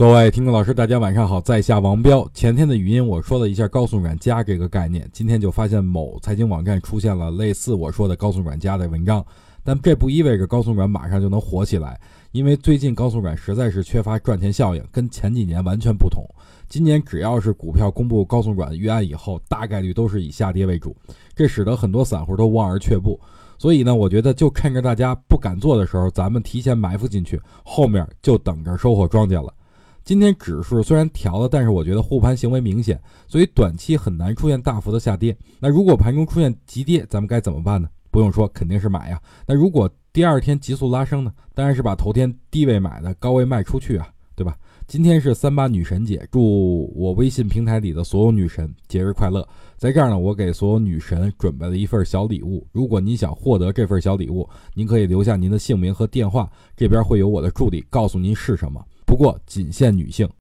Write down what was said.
各位听众老师，大家晚上好，在下王彪。前天的语音我说了一下高送软加这个概念，今天就发现某财经网站出现了类似我说的高送软加的文章，但这不意味着高送软马上就能火起来，因为最近高送软实在是缺乏赚钱效应，跟前几年完全不同。今年只要是股票公布高送软预案以后，大概率都是以下跌为主，这使得很多散户都望而却步。所以呢，我觉得就趁着大家不敢做的时候，咱们提前埋伏进去，后面就等着收获庄稼了。今天指数虽然调了，但是我觉得护盘行为明显，所以短期很难出现大幅的下跌。那如果盘中出现急跌，咱们该怎么办呢？不用说，肯定是买呀。那如果第二天急速拉升呢？当然是把头天低位买的高位卖出去啊，对吧？今天是三八女神节，祝我微信平台里的所有女神节日快乐。在这儿呢，我给所有女神准备了一份小礼物。如果您想获得这份小礼物，您可以留下您的姓名和电话，这边会有我的助理告诉您是什么。不过仅限女性。